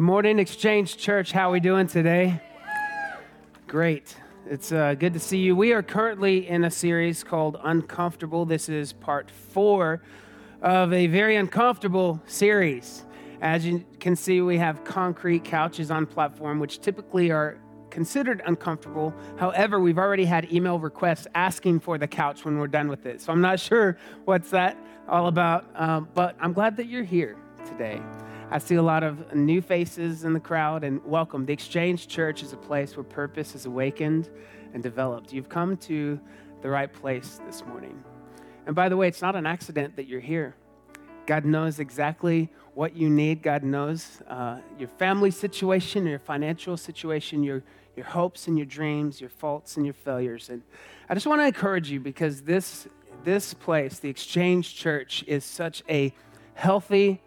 Good morning, Exchange Church. How are we doing today? Great. It's uh, good to see you. We are currently in a series called Uncomfortable. This is part four of a very uncomfortable series. As you can see, we have concrete couches on platform, which typically are considered uncomfortable. However, we've already had email requests asking for the couch when we're done with it. So I'm not sure what's that all about, um, but I'm glad that you're here today. I see a lot of new faces in the crowd, and welcome. The Exchange Church is a place where purpose is awakened and developed. You've come to the right place this morning. And by the way, it's not an accident that you're here. God knows exactly what you need. God knows uh, your family situation, your financial situation, your, your hopes and your dreams, your faults and your failures. And I just want to encourage you because this, this place, the Exchange Church, is such a healthy,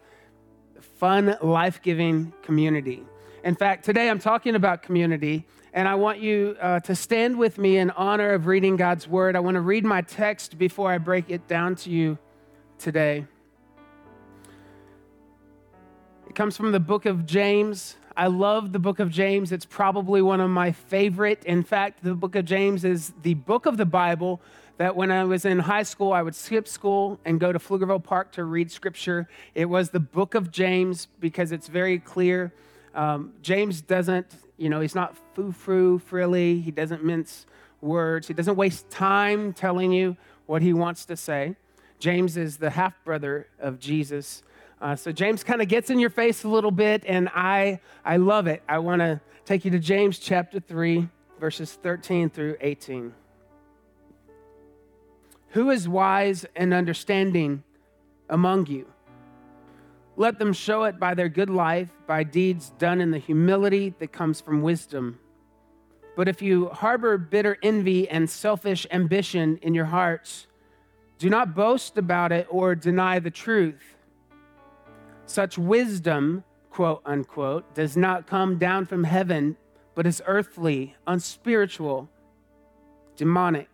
fun, life giving community. In fact, today I'm talking about community, and I want you uh, to stand with me in honor of reading God's word. I want to read my text before I break it down to you today. It comes from the book of James. I love the book of James. It's probably one of my favorite. In fact, the book of James is the book of the Bible that when I was in high school, I would skip school and go to Pflugerville Park to read scripture. It was the book of James because it's very clear. Um, James doesn't, you know, he's not foo foo frilly. He doesn't mince words. He doesn't waste time telling you what he wants to say. James is the half brother of Jesus. Uh, so James kind of gets in your face a little bit, and I, I love it. I want to take you to James chapter 3, verses 13 through 18. Who is wise and understanding among you? Let them show it by their good life, by deeds done in the humility that comes from wisdom. But if you harbor bitter envy and selfish ambition in your hearts, do not boast about it or deny the truth. Such wisdom, quote unquote, does not come down from heaven, but is earthly, unspiritual, demonic.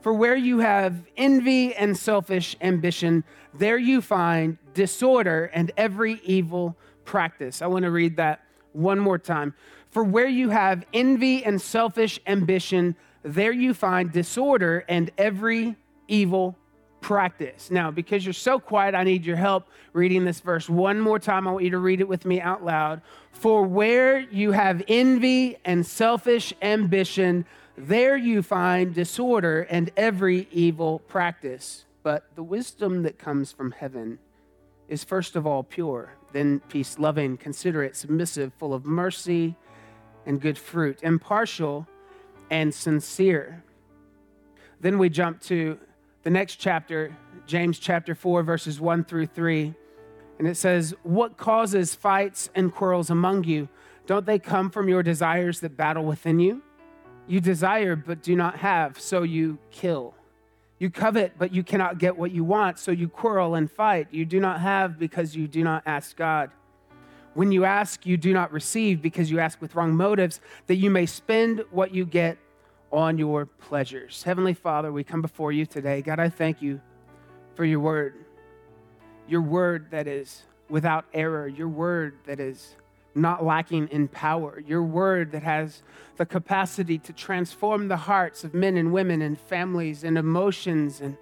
For where you have envy and selfish ambition, there you find disorder and every evil practice. I want to read that one more time. For where you have envy and selfish ambition, there you find disorder and every evil practice. Now, because you're so quiet, I need your help reading this verse one more time. I want you to read it with me out loud. For where you have envy and selfish ambition, there you find disorder and every evil practice. But the wisdom that comes from heaven is first of all pure, then peace loving, considerate, submissive, full of mercy and good fruit, impartial and sincere. Then we jump to the next chapter, James chapter 4, verses 1 through 3. And it says, What causes fights and quarrels among you? Don't they come from your desires that battle within you? You desire but do not have, so you kill. You covet but you cannot get what you want, so you quarrel and fight. You do not have because you do not ask God. When you ask, you do not receive because you ask with wrong motives, that you may spend what you get on your pleasures. Heavenly Father, we come before you today. God, I thank you for your word. Your word that is without error, your word that is not lacking in power, your word that has the capacity to transform the hearts of men and women and families and emotions and,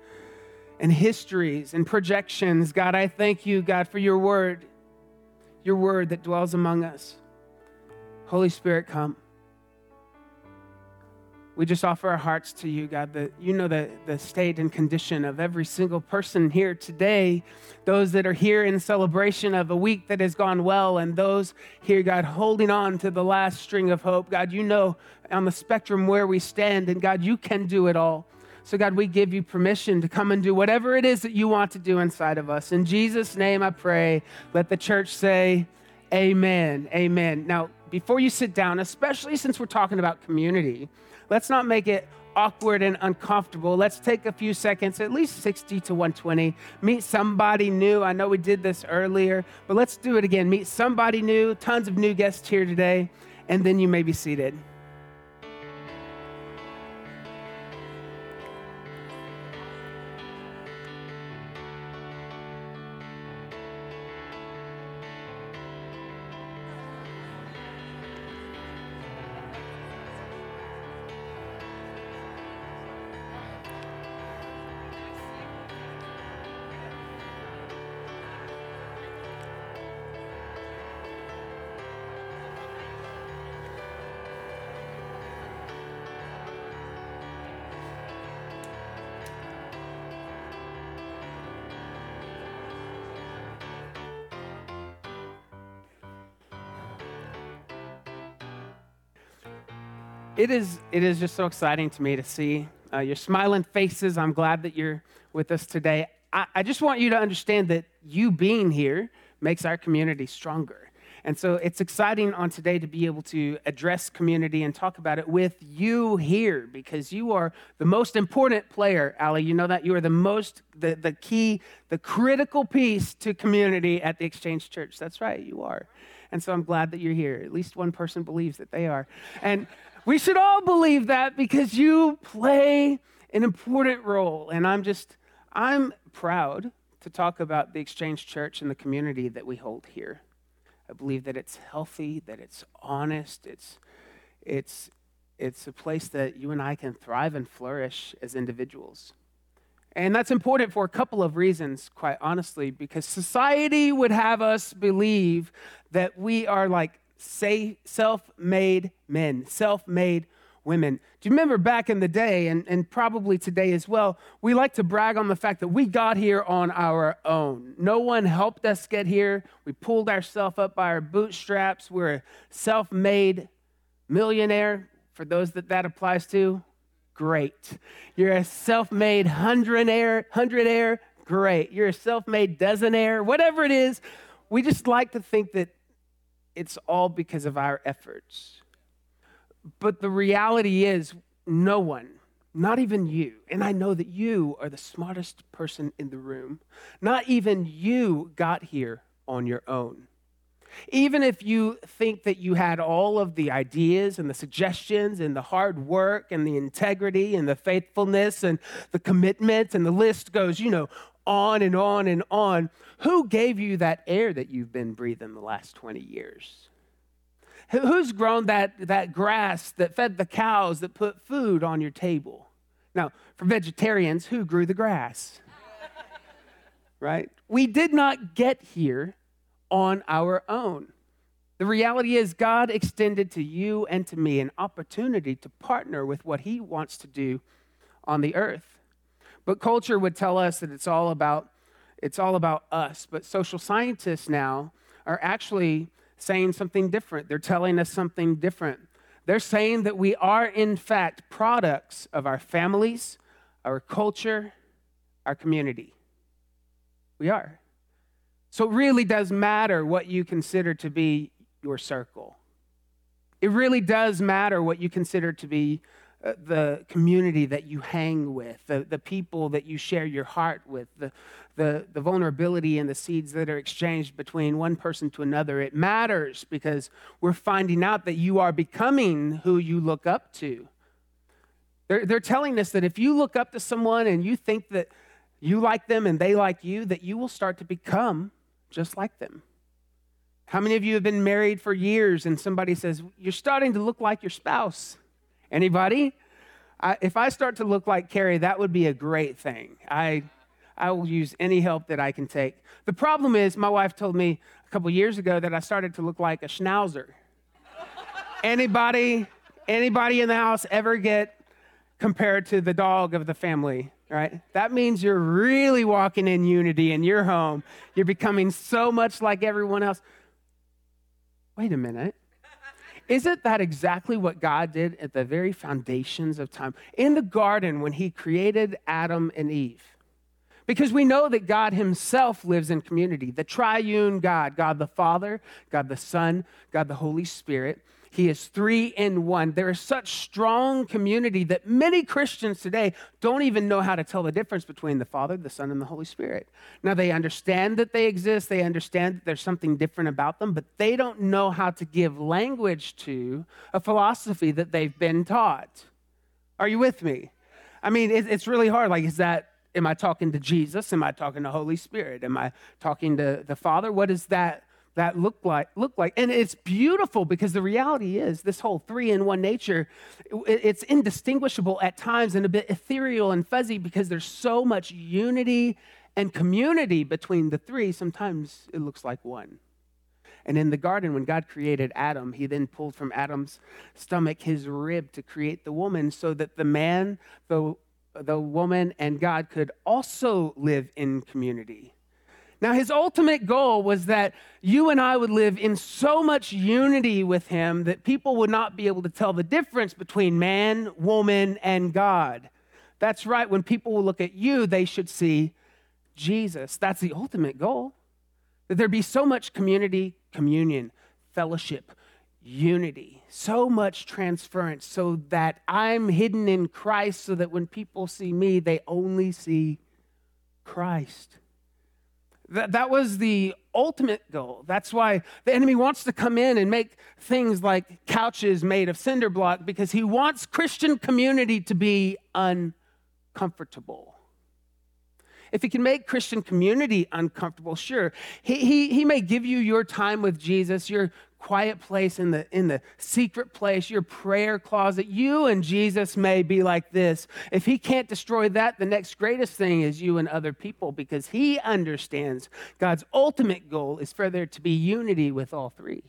and histories and projections. God, I thank you, God, for your word, your word that dwells among us. Holy Spirit, come we just offer our hearts to you, God, that you know the, the state and condition of every single person here today, those that are here in celebration of a week that has gone well, and those here, God, holding on to the last string of hope. God, you know on the spectrum where we stand, and God, you can do it all. So, God, we give you permission to come and do whatever it is that you want to do inside of us. In Jesus' name, I pray. Let the church say, Amen. Amen. Now, before you sit down, especially since we're talking about community, Let's not make it awkward and uncomfortable. Let's take a few seconds, at least 60 to 120. Meet somebody new. I know we did this earlier, but let's do it again. Meet somebody new. Tons of new guests here today, and then you may be seated. It is, it is just so exciting to me to see uh, your smiling faces. I'm glad that you're with us today. I, I just want you to understand that you being here makes our community stronger. And so it's exciting on today to be able to address community and talk about it with you here because you are the most important player, Ali. You know that? You are the most, the, the key, the critical piece to community at the Exchange Church. That's right, you are. And so I'm glad that you're here. At least one person believes that they are. And we should all believe that because you play an important role. And I'm just, I'm proud to talk about the Exchange Church and the community that we hold here. I believe that it's healthy, that it's honest, it's, it's, it's a place that you and I can thrive and flourish as individuals. And that's important for a couple of reasons, quite honestly, because society would have us believe that we are like self made men, self made women. Do you remember back in the day, and, and probably today as well, we like to brag on the fact that we got here on our own. No one helped us get here. We pulled ourselves up by our bootstraps. We're a self made millionaire. For those that that applies to, great. You're a self made hundredaire, hundredaire, great. You're a self made dozenaire, whatever it is. We just like to think that it's all because of our efforts. But the reality is, no one, not even you, and I know that you are the smartest person in the room, not even you got here on your own. Even if you think that you had all of the ideas and the suggestions and the hard work and the integrity and the faithfulness and the commitment and the list goes, you know, on and on and on, who gave you that air that you've been breathing the last 20 years? Who's grown that, that grass that fed the cows that put food on your table? Now, for vegetarians, who grew the grass? right? We did not get here on our own. The reality is, God extended to you and to me an opportunity to partner with what He wants to do on the earth. But culture would tell us that it's all about it's all about us. But social scientists now are actually saying something different. They're telling us something different. They're saying that we are, in fact, products of our families, our culture, our community. We are. So it really does matter what you consider to be your circle. It really does matter what you consider to be Uh, the community that you hang with, the, the people that you share your heart with, the, the, the vulnerability and the seeds that are exchanged between one person to another. It matters because we're finding out that you are becoming who you look up to. They're, they're telling us that if you look up to someone and you think that you like them and they like you, that you will start to become just like them. How many of you have been married for years and somebody says, You're starting to look like your spouse? Anybody? I, if I start to look like Carrie, that would be a great thing. I, I will use any help that I can take. The problem is, my wife told me a couple years ago that I started to look like a schnauzer. anybody, anybody in the house ever get compared to the dog of the family? Right? That means you're really walking in unity in your home. You're becoming so much like everyone else. Wait a minute. Isn't that exactly what God did at the very foundations of time? In the garden, when He created Adam and Eve, because we know that God Himself lives in community. The triune God, God the Father, God the Son, God the Holy Spirit. He is three in one. There is such strong community that many Christians today don't even know how to tell the difference between the Father, the Son, and the Holy Spirit. Now, they understand that they exist, they understand that there's something different about them, but they don't know how to give language to a philosophy that they've been taught. Are you with me? I mean, it's really hard. Like, is that Am I talking to Jesus? Am I talking to Holy Spirit? Am I talking to the Father? What is that that look like look like and it's beautiful because the reality is this whole three in one nature it's indistinguishable at times and a bit ethereal and fuzzy because there's so much unity and community between the three sometimes it looks like one and in the garden when god created adam he then pulled from adam's stomach his rib to create the woman so that the man the the woman and God could also live in community. Now, his ultimate goal was that you and I would live in so much unity with him that people would not be able to tell the difference between man, woman, and God. That's right. When people will look at you, they should see Jesus. That's the ultimate goal. That there be so much community, communion, fellowship, unity, so much transference, so that I'm hidden in Christ, so that when people see me, they only see Christ. That, that was the ultimate goal. That's why the enemy wants to come in and make things like couches made of cinder block because he wants Christian community to be uncomfortable. If he can make Christian community uncomfortable, sure. He, he, he may give you your time with Jesus, your quiet place in the in the secret place your prayer closet. You and jesus may be like this. If he can't destroy that the next greatest thing is you and other people because he understands god's ultimate goal is for there to be unity with all three.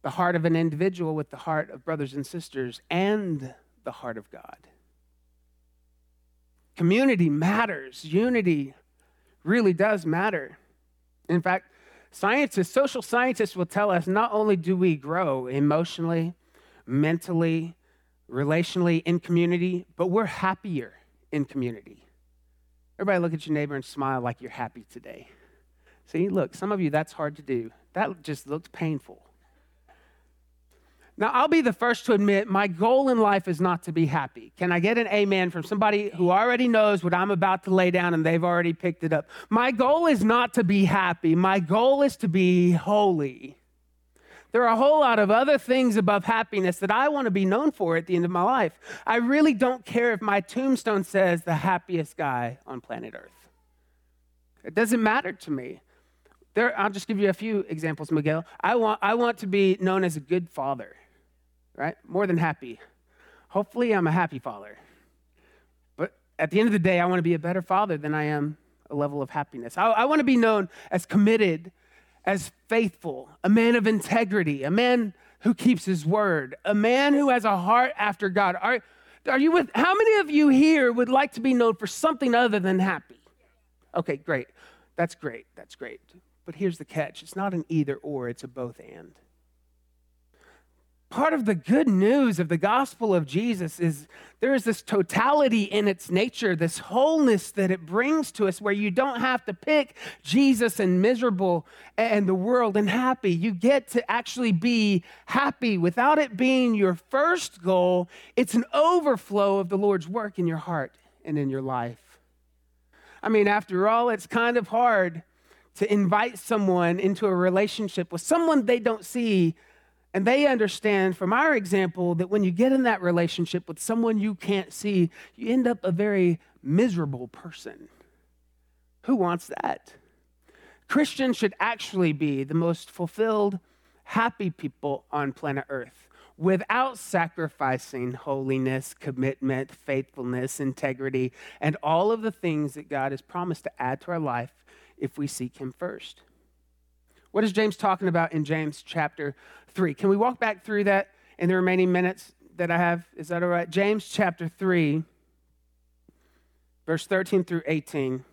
The heart of an individual with the heart of brothers and sisters and the heart of god community matters unity really does matter in fact Scientists, social scientists will tell us not only do we grow emotionally, mentally, relationally in community, but we're happier in community. Everybody look at your neighbor and smile like you're happy today. See, look, some of you, that's hard to do. That just looks painful. Now, I'll be the first to admit my goal in life is not to be happy. Can I get an amen from somebody who already knows what I'm about to lay down and they've already picked it up? My goal is not to be happy. My goal is to be holy. There are a whole lot of other things above happiness that I want to be known for at the end of my life. I really don't care if my tombstone says the happiest guy on planet Earth. It doesn't matter to me. There, I'll just give you a few examples, Miguel. I want, I want to be known as a good father right? More than happy. Hopefully, I'm a happy father. But at the end of the day, I want to be a better father than I am a level of happiness. I, I want to be known as committed, as faithful, a man of integrity, a man who keeps his word, a man who has a heart after God. Are, are you with, how many of you here would like to be known for something other than happy? Okay, great. That's great. That's great. But here's the catch it's not an either or, it's a both and part of the good news of the gospel of Jesus is there is this totality in its nature, this wholeness that it brings to us, where you don't have to pick Jesus and miserable and the world and happy. You get to actually be happy without it being your first goal. It's an overflow of the Lord's work in your heart and in your life. I mean, after all, it's kind of hard to invite someone into a relationship with someone they don't see and they understand from our example that when you get in that relationship with someone you can't see, you end up a very miserable person. Who wants that? Christians should actually be the most fulfilled, happy people on planet Earth without sacrificing holiness, commitment, faithfulness, integrity, and all of the things that God has promised to add to our life if we seek Him first. What is James talking about in James chapter 3? Can we walk back through that in the remaining minutes that I have? Is that all right? James chapter 3, verse 13 through 18.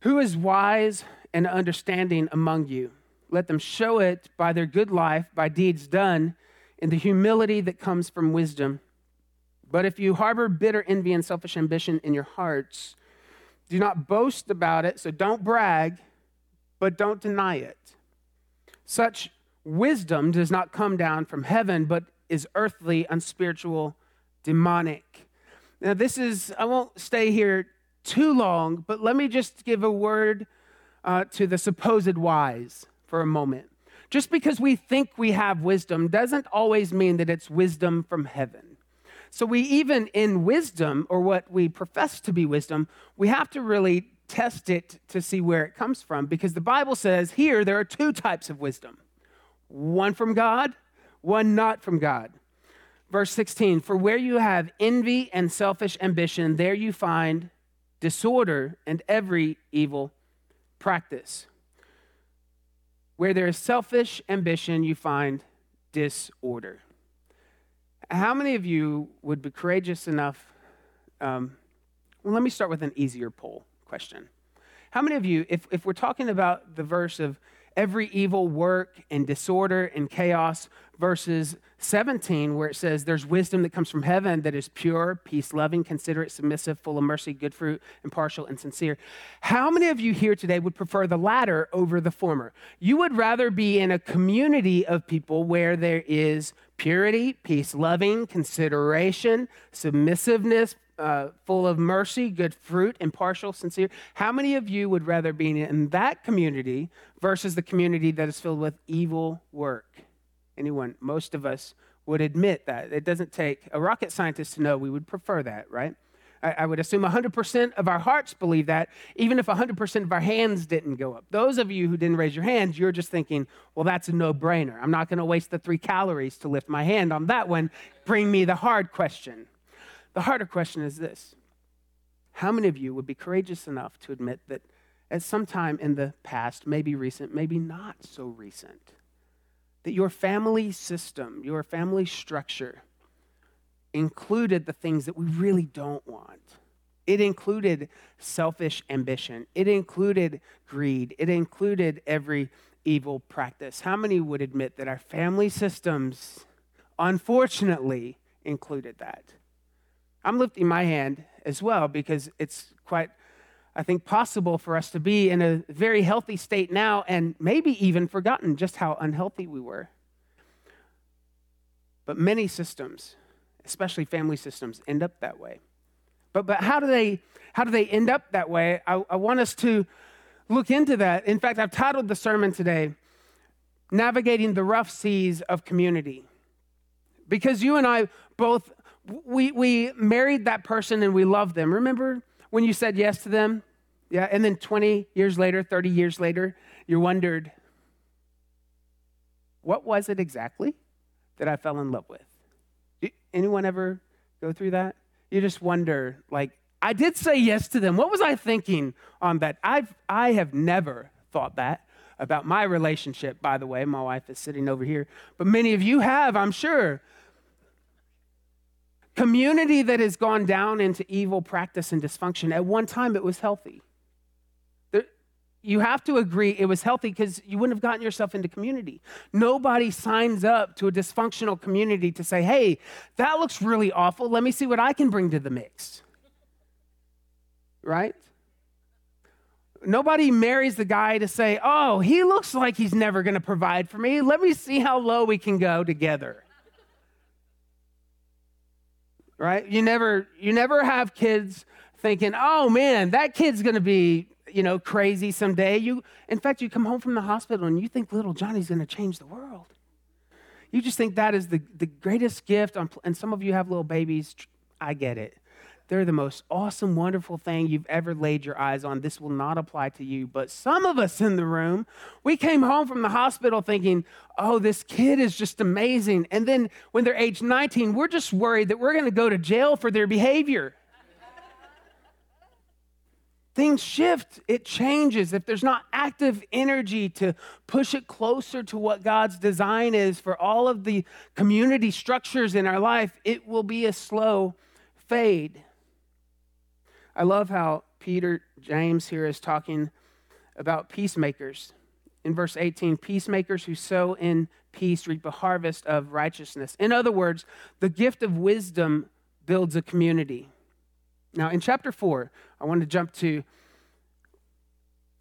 Who is wise and understanding among you? Let them show it by their good life, by deeds done, in the humility that comes from wisdom. But if you harbor bitter envy and selfish ambition in your hearts, do not boast about it, so don't brag but don't deny it. Such wisdom does not come down from heaven, but is earthly, unspiritual, demonic. Now, this is, I won't stay here too long, but let me just give a word uh, to the supposed wise for a moment. Just because we think we have wisdom doesn't always mean that it's wisdom from heaven. So, we even in wisdom, or what we profess to be wisdom, we have to really test it to see where it comes from because the Bible says here there are two types of wisdom one from God, one not from God. Verse 16 For where you have envy and selfish ambition, there you find disorder and every evil practice. Where there is selfish ambition, you find disorder. How many of you would be courageous enough? Um, well, let me start with an easier poll question. How many of you, if, if we're talking about the verse of every evil work and disorder and chaos verses 17 where it says there's wisdom that comes from heaven that is pure peace loving considerate submissive full of mercy good fruit impartial and sincere how many of you here today would prefer the latter over the former you would rather be in a community of people where there is purity peace loving consideration submissiveness uh, full of mercy, good fruit, impartial, sincere. How many of you would rather be in that community versus the community that is filled with evil work? Anyone? Most of us would admit that. It doesn't take a rocket scientist to know we would prefer that, right? I, I would assume 100% of our hearts believe that, even if 100% of our hands didn't go up. Those of you who didn't raise your hands, you're just thinking, well, that's a no brainer. I'm not going to waste the three calories to lift my hand on that one. Bring me the hard question. The harder question is this How many of you would be courageous enough to admit that at some time in the past, maybe recent, maybe not so recent, that your family system, your family structure, included the things that we really don't want? It included selfish ambition. It included greed. It included every evil practice. How many would admit that our family systems, unfortunately, included that? I'm lifting my hand as well because it's quite, I think, possible for us to be in a very healthy state now and maybe even forgotten just how unhealthy we were. But many systems, especially family systems, end up that way. But, but how, do they, how do they end up that way? I, I want us to look into that. In fact, I've titled the sermon today, Navigating the Rough Seas of Community. Because you and I both we, we married that person and we loved them. Remember when you said yes to them? Yeah, and then 20 years later, 30 years later, you wondered, what was it exactly that I fell in love with? Did anyone ever go through that? You just wonder, like, I did say yes to them. What was I thinking on that? I've, I have never thought that about my relationship, by the way. My wife is sitting over here, but many of you have, I'm sure. Community that has gone down into evil practice and dysfunction, at one time it was healthy. You have to agree it was healthy because you wouldn't have gotten yourself into community. Nobody signs up to a dysfunctional community to say, hey, that looks really awful. Let me see what I can bring to the mix. Right? Nobody marries the guy to say, oh, he looks like he's never going to provide for me. Let me see how low we can go together right? You never you never have kids thinking, "Oh man, that kid's going to be, you know, crazy someday." You in fact, you come home from the hospital and you think little Johnny's going to change the world. You just think that is the, the greatest gift. and some of you have little babies. I get it. They're the most awesome, wonderful thing you've ever laid your eyes on. This will not apply to you. But some of us in the room, we came home from the hospital thinking, oh, this kid is just amazing. And then when they're age 19, we're just worried that we're going to go to jail for their behavior. Things shift, it changes. If there's not active energy to push it closer to what God's design is for all of the community structures in our life, it will be a slow fade. I love how Peter James here is talking about peacemakers. In verse 18, peacemakers who sow in peace reap a harvest of righteousness. In other words, the gift of wisdom builds a community. Now, in chapter 4, I want to jump to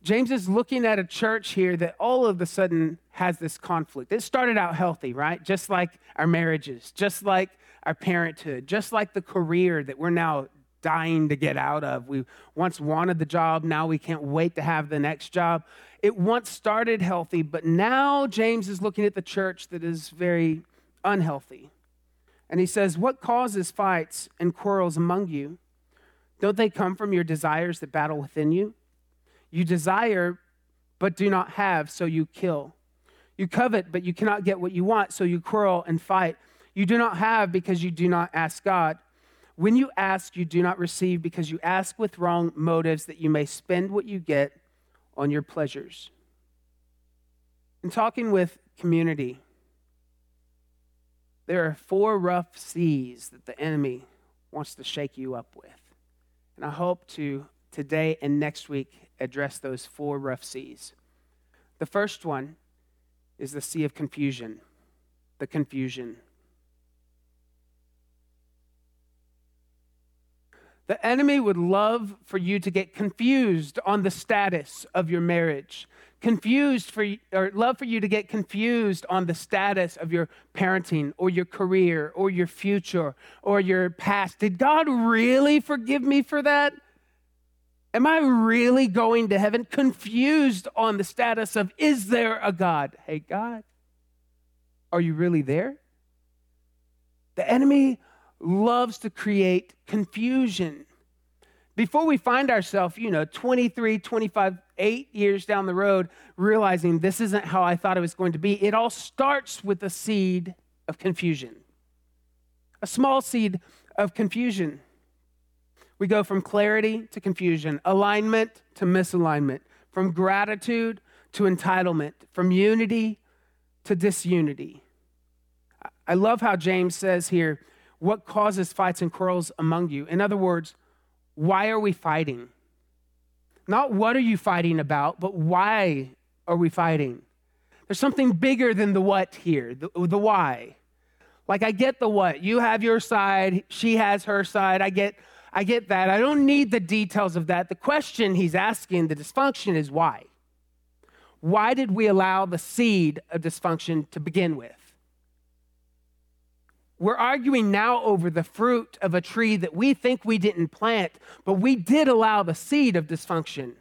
James is looking at a church here that all of a sudden has this conflict. It started out healthy, right? Just like our marriages, just like our parenthood, just like the career that we're now dying to get out of. We once wanted the job, now we can't wait to have the next job. It once started healthy, but now James is looking at the church that is very unhealthy. And he says, What causes fights and quarrels among you? Don't they come from your desires that battle within you? You desire, but do not have, so you kill. You covet, but you cannot get what you want, so you quarrel and fight. You do not have because you do not ask God. When you ask, you do not receive because you ask with wrong motives that you may spend what you get on your pleasures. In talking with community, there are four rough seas that the enemy wants to shake you up with. And I hope to today and next week address those four rough seas. The first one is the sea of confusion, the confusion. The enemy would love for you to get confused on the status of your marriage, confused for or love for you to get confused on the status of your parenting or your career or your future or your past. Did God really forgive me for that? Am I really going to heaven? Confused on the status of is there a God? Hey, God, are you really there? The enemy loves to create confusion. Before we find ourselves, you know, 23, 25, eight years down the road, realizing this isn't how I thought it was going to be, it all starts with a seed of confusion. A small seed of confusion. We go from clarity to confusion, alignment to misalignment, from gratitude to entitlement, from unity to disunity. I love how James says here, what causes fights and quarrels among you? In other words, why are we fighting? Not what are you fighting about, but why are we fighting? There's something bigger than the what here, the, the why. Like I get the what. You have your side, she has her side. I get I get that. I don't need the details of that. The question he's asking, the dysfunction is why? Why did we allow the seed of dysfunction to begin with? We're arguing now over the fruit of a tree that we think we didn't plant, but we did allow the seed of dysfunction.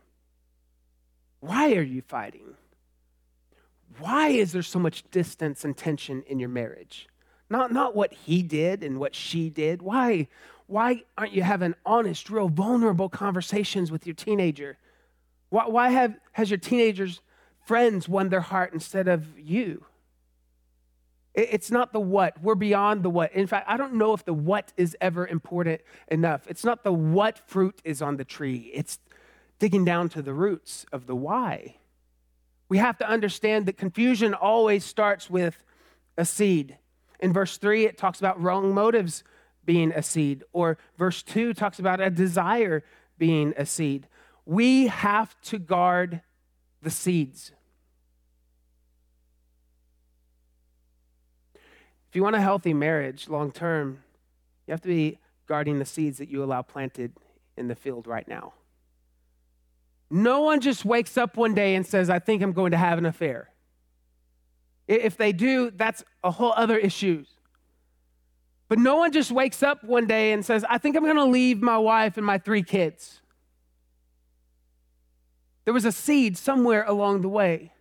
Why are you fighting? Why is there so much distance and tension in your marriage? Not, not what he did and what she did. Why, why aren't you having honest, real, vulnerable conversations with your teenager? Why, why have, has your teenager's friends won their heart instead of you? It's not the what. We're beyond the what. In fact, I don't know if the what is ever important enough. It's not the what fruit is on the tree, it's digging down to the roots of the why. We have to understand that confusion always starts with a seed. In verse 3, it talks about wrong motives being a seed, or verse 2 talks about a desire being a seed. We have to guard the seeds. If you want a healthy marriage long term, you have to be guarding the seeds that you allow planted in the field right now. No one just wakes up one day and says, I think I'm going to have an affair. If they do, that's a whole other issue. But no one just wakes up one day and says, I think I'm going to leave my wife and my three kids. There was a seed somewhere along the way.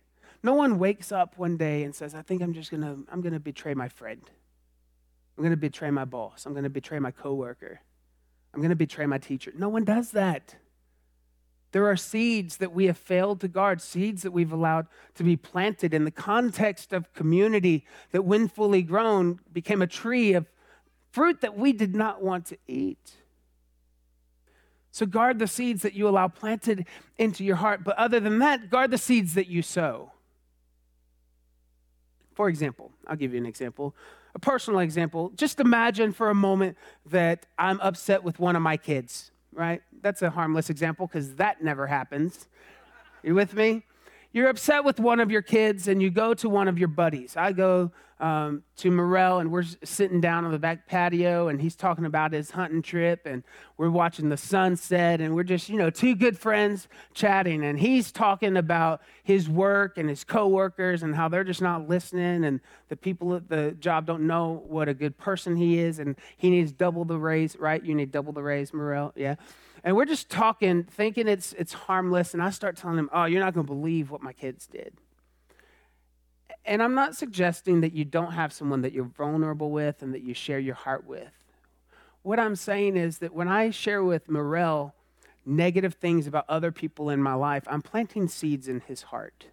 No one wakes up one day and says, I think I'm just going to I'm going to betray my friend. I'm going to betray my boss. I'm going to betray my coworker. I'm going to betray my teacher. No one does that. There are seeds that we have failed to guard, seeds that we've allowed to be planted in the context of community that, when fully grown, became a tree of fruit that we did not want to eat. So, guard the seeds that you allow planted into your heart. But other than that, guard the seeds that you sow. For example, I'll give you an example, a personal example. Just imagine for a moment that I'm upset with one of my kids, right? That's a harmless example because that never happens. You with me? You're upset with one of your kids and you go to one of your buddies. I go um, to Morel and we're sitting down on the back patio and he's talking about his hunting trip and we're watching the sunset and we're just, you know, two good friends chatting and he's talking about his work and his coworkers and how they're just not listening and the people at the job don't know what a good person he is and he needs double the raise, right? You need double the raise, Morel, yeah. And we're just talking, thinking it's, it's harmless. And I start telling him, Oh, you're not going to believe what my kids did. And I'm not suggesting that you don't have someone that you're vulnerable with and that you share your heart with. What I'm saying is that when I share with Morel negative things about other people in my life, I'm planting seeds in his heart.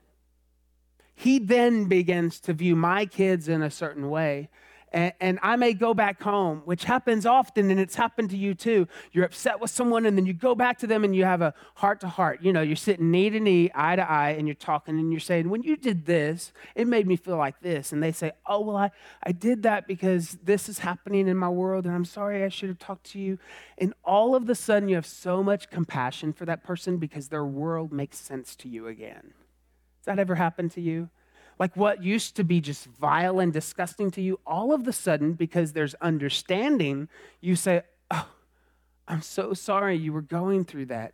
He then begins to view my kids in a certain way. And, and, I may go back home, which happens often, and it's happened to you too. You're upset with someone, and then you go back to them and you have a heart to heart. You know, you're sitting knee to knee, eye to eye, and you're talking, and you're saying, When you did this, it made me feel like this. And they say, Oh, well, I, I did that because this is happening in my world, and I'm sorry I should have talked to you. And all of a sudden, you have so much compassion for that person because their world makes sense to you again. Has that ever happened to you? Like what used to be just vile and disgusting to you, all of a sudden, because there's understanding, you say, Oh, I'm so sorry you were going through that.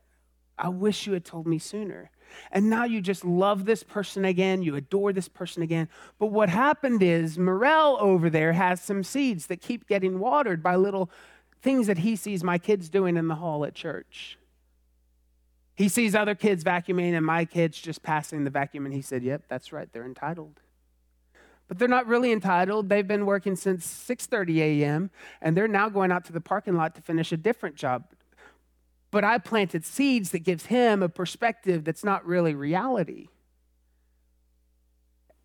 I wish you had told me sooner. And now you just love this person again, you adore this person again. But what happened is, Morel over there has some seeds that keep getting watered by little things that he sees my kids doing in the hall at church. He sees other kids vacuuming and my kids just passing the vacuum, and he said, Yep, that's right, they're entitled. But they're not really entitled. They've been working since 6:30 a.m. and they're now going out to the parking lot to finish a different job. But I planted seeds that gives him a perspective that's not really reality.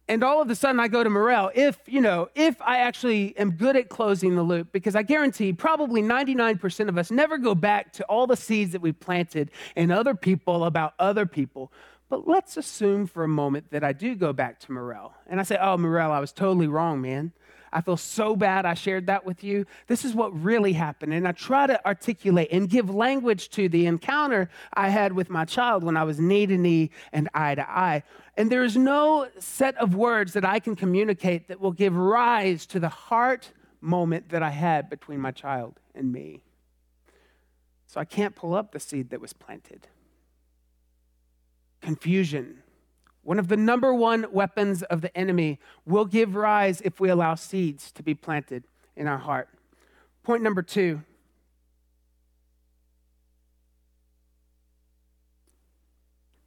And all of a sudden, I go to Morel. If, you know, if I actually am good at closing the loop, because I guarantee probably 99% of us never go back to all the seeds that we planted in other people about other people. But let's assume for a moment that I do go back to Morel. And I say, oh, Morel, I was totally wrong, man. I feel so bad I shared that with you. This is what really happened. And I try to articulate and give language to the encounter I had with my child when I was knee to knee and eye to eye. And there is no set of words that I can communicate that will give rise to the heart moment that I had between my child and me. So I can't pull up the seed that was planted. Confusion one of the number one weapons of the enemy, will give rise if we allow seeds to be planted in our heart. Point number two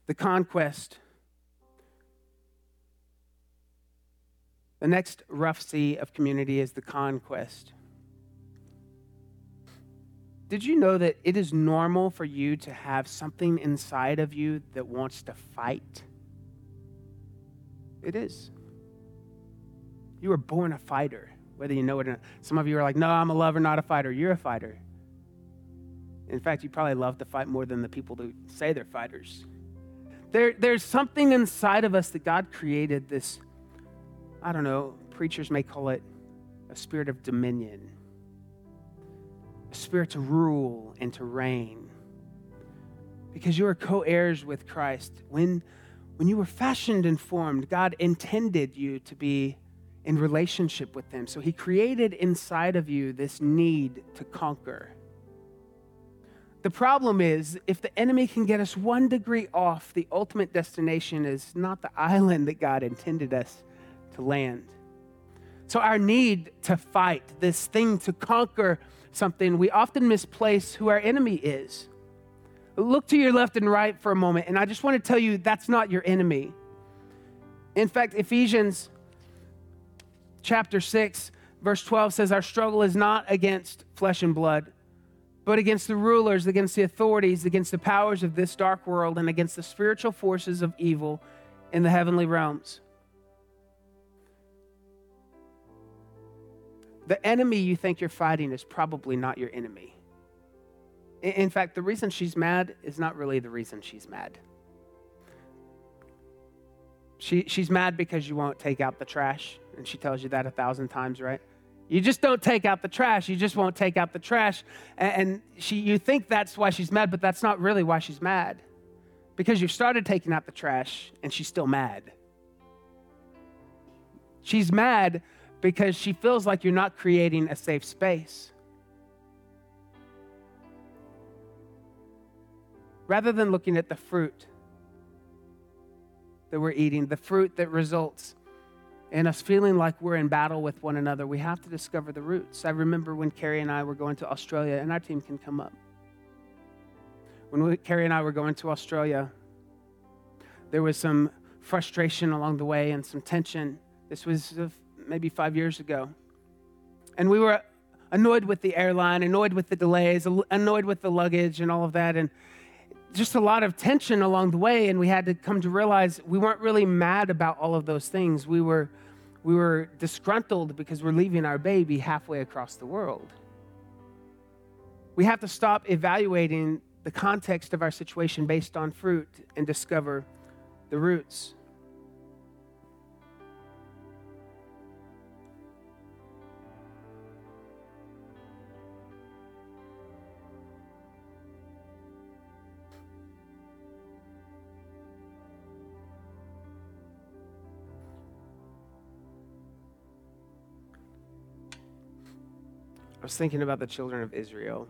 the conquest. The next rough sea of community is the conquest. Did you know that it is normal for you to have something inside of you that wants to fight? It is. You were born a fighter, whether you know it or not. Some of you are like, no, I'm a lover, not a fighter. You're a fighter. In fact, you probably love to fight more than the people who say they're fighters. There, there's something inside of us that God created this, I don't know, preachers may call it a spirit of dominion, a spirit to rule and to reign. Because you are co heirs with Christ. When when you were fashioned and formed, God intended you to be in relationship with Him. So He created inside of you this need to conquer. The problem is, if the enemy can get us one degree off, the ultimate destination is not the island that God intended us to land. So, our need to fight, this thing to conquer something, we often misplace who our enemy is. Look to your left and right for a moment, and I just want to tell you that's not your enemy. In fact, Ephesians chapter 6, verse 12 says, Our struggle is not against flesh and blood, but against the rulers, against the authorities, against the powers of this dark world, and against the spiritual forces of evil in the heavenly realms. The enemy you think you're fighting is probably not your enemy. In fact, the reason she's mad is not really the reason she's mad. She, she's mad because you won't take out the trash, and she tells you that a thousand times, right? You just don't take out the trash. You just won't take out the trash. And she, you think that's why she's mad, but that's not really why she's mad. Because you've started taking out the trash, and she's still mad. She's mad because she feels like you're not creating a safe space. Rather than looking at the fruit that we're eating, the fruit that results in us feeling like we're in battle with one another, we have to discover the roots. I remember when Carrie and I were going to Australia, and our team can come up. When we, Carrie and I were going to Australia, there was some frustration along the way and some tension. This was uh, maybe five years ago. And we were annoyed with the airline, annoyed with the delays, annoyed with the luggage and all of that. And just a lot of tension along the way, and we had to come to realize we weren't really mad about all of those things. We were, we were disgruntled because we're leaving our baby halfway across the world. We have to stop evaluating the context of our situation based on fruit and discover the roots. Was thinking about the children of Israel.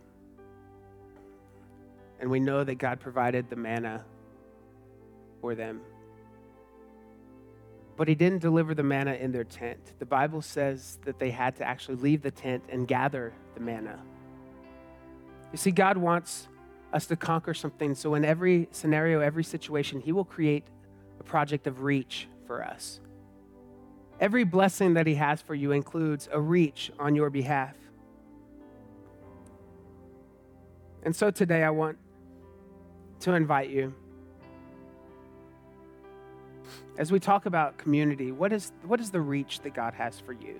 And we know that God provided the manna for them. But He didn't deliver the manna in their tent. The Bible says that they had to actually leave the tent and gather the manna. You see, God wants us to conquer something. So, in every scenario, every situation, He will create a project of reach for us. Every blessing that He has for you includes a reach on your behalf. And so today I want to invite you as we talk about community, what is, what is the reach that God has for you?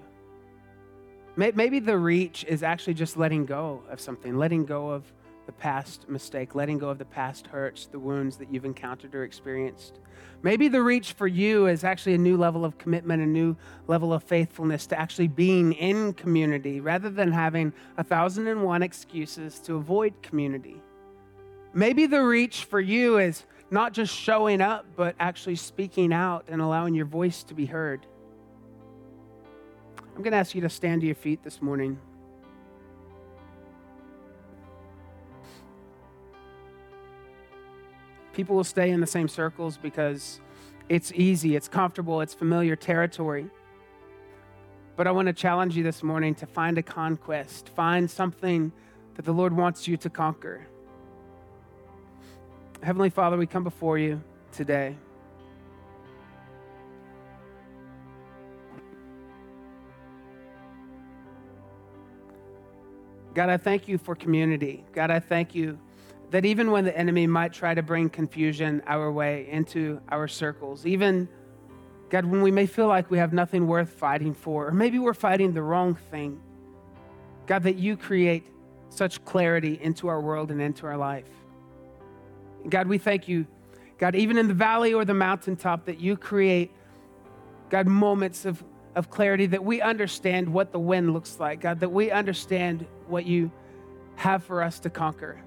Maybe the reach is actually just letting go of something, letting go of the past mistake, letting go of the past hurts, the wounds that you've encountered or experienced. Maybe the reach for you is actually a new level of commitment, a new level of faithfulness to actually being in community rather than having a thousand and one excuses to avoid community. Maybe the reach for you is not just showing up, but actually speaking out and allowing your voice to be heard. I'm going to ask you to stand to your feet this morning. People will stay in the same circles because it's easy, it's comfortable, it's familiar territory. But I want to challenge you this morning to find a conquest, find something that the Lord wants you to conquer. Heavenly Father, we come before you today. God, I thank you for community. God, I thank you that even when the enemy might try to bring confusion our way into our circles, even, God, when we may feel like we have nothing worth fighting for, or maybe we're fighting the wrong thing, God, that you create such clarity into our world and into our life. God, we thank you, God, even in the valley or the mountaintop, that you create, God, moments of, of clarity that we understand what the wind looks like, God, that we understand what you have for us to conquer.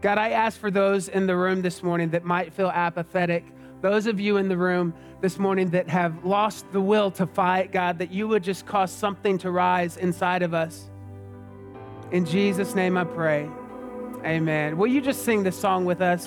God, I ask for those in the room this morning that might feel apathetic, those of you in the room this morning that have lost the will to fight, God, that you would just cause something to rise inside of us. In Jesus' name I pray. Amen. Will you just sing this song with us?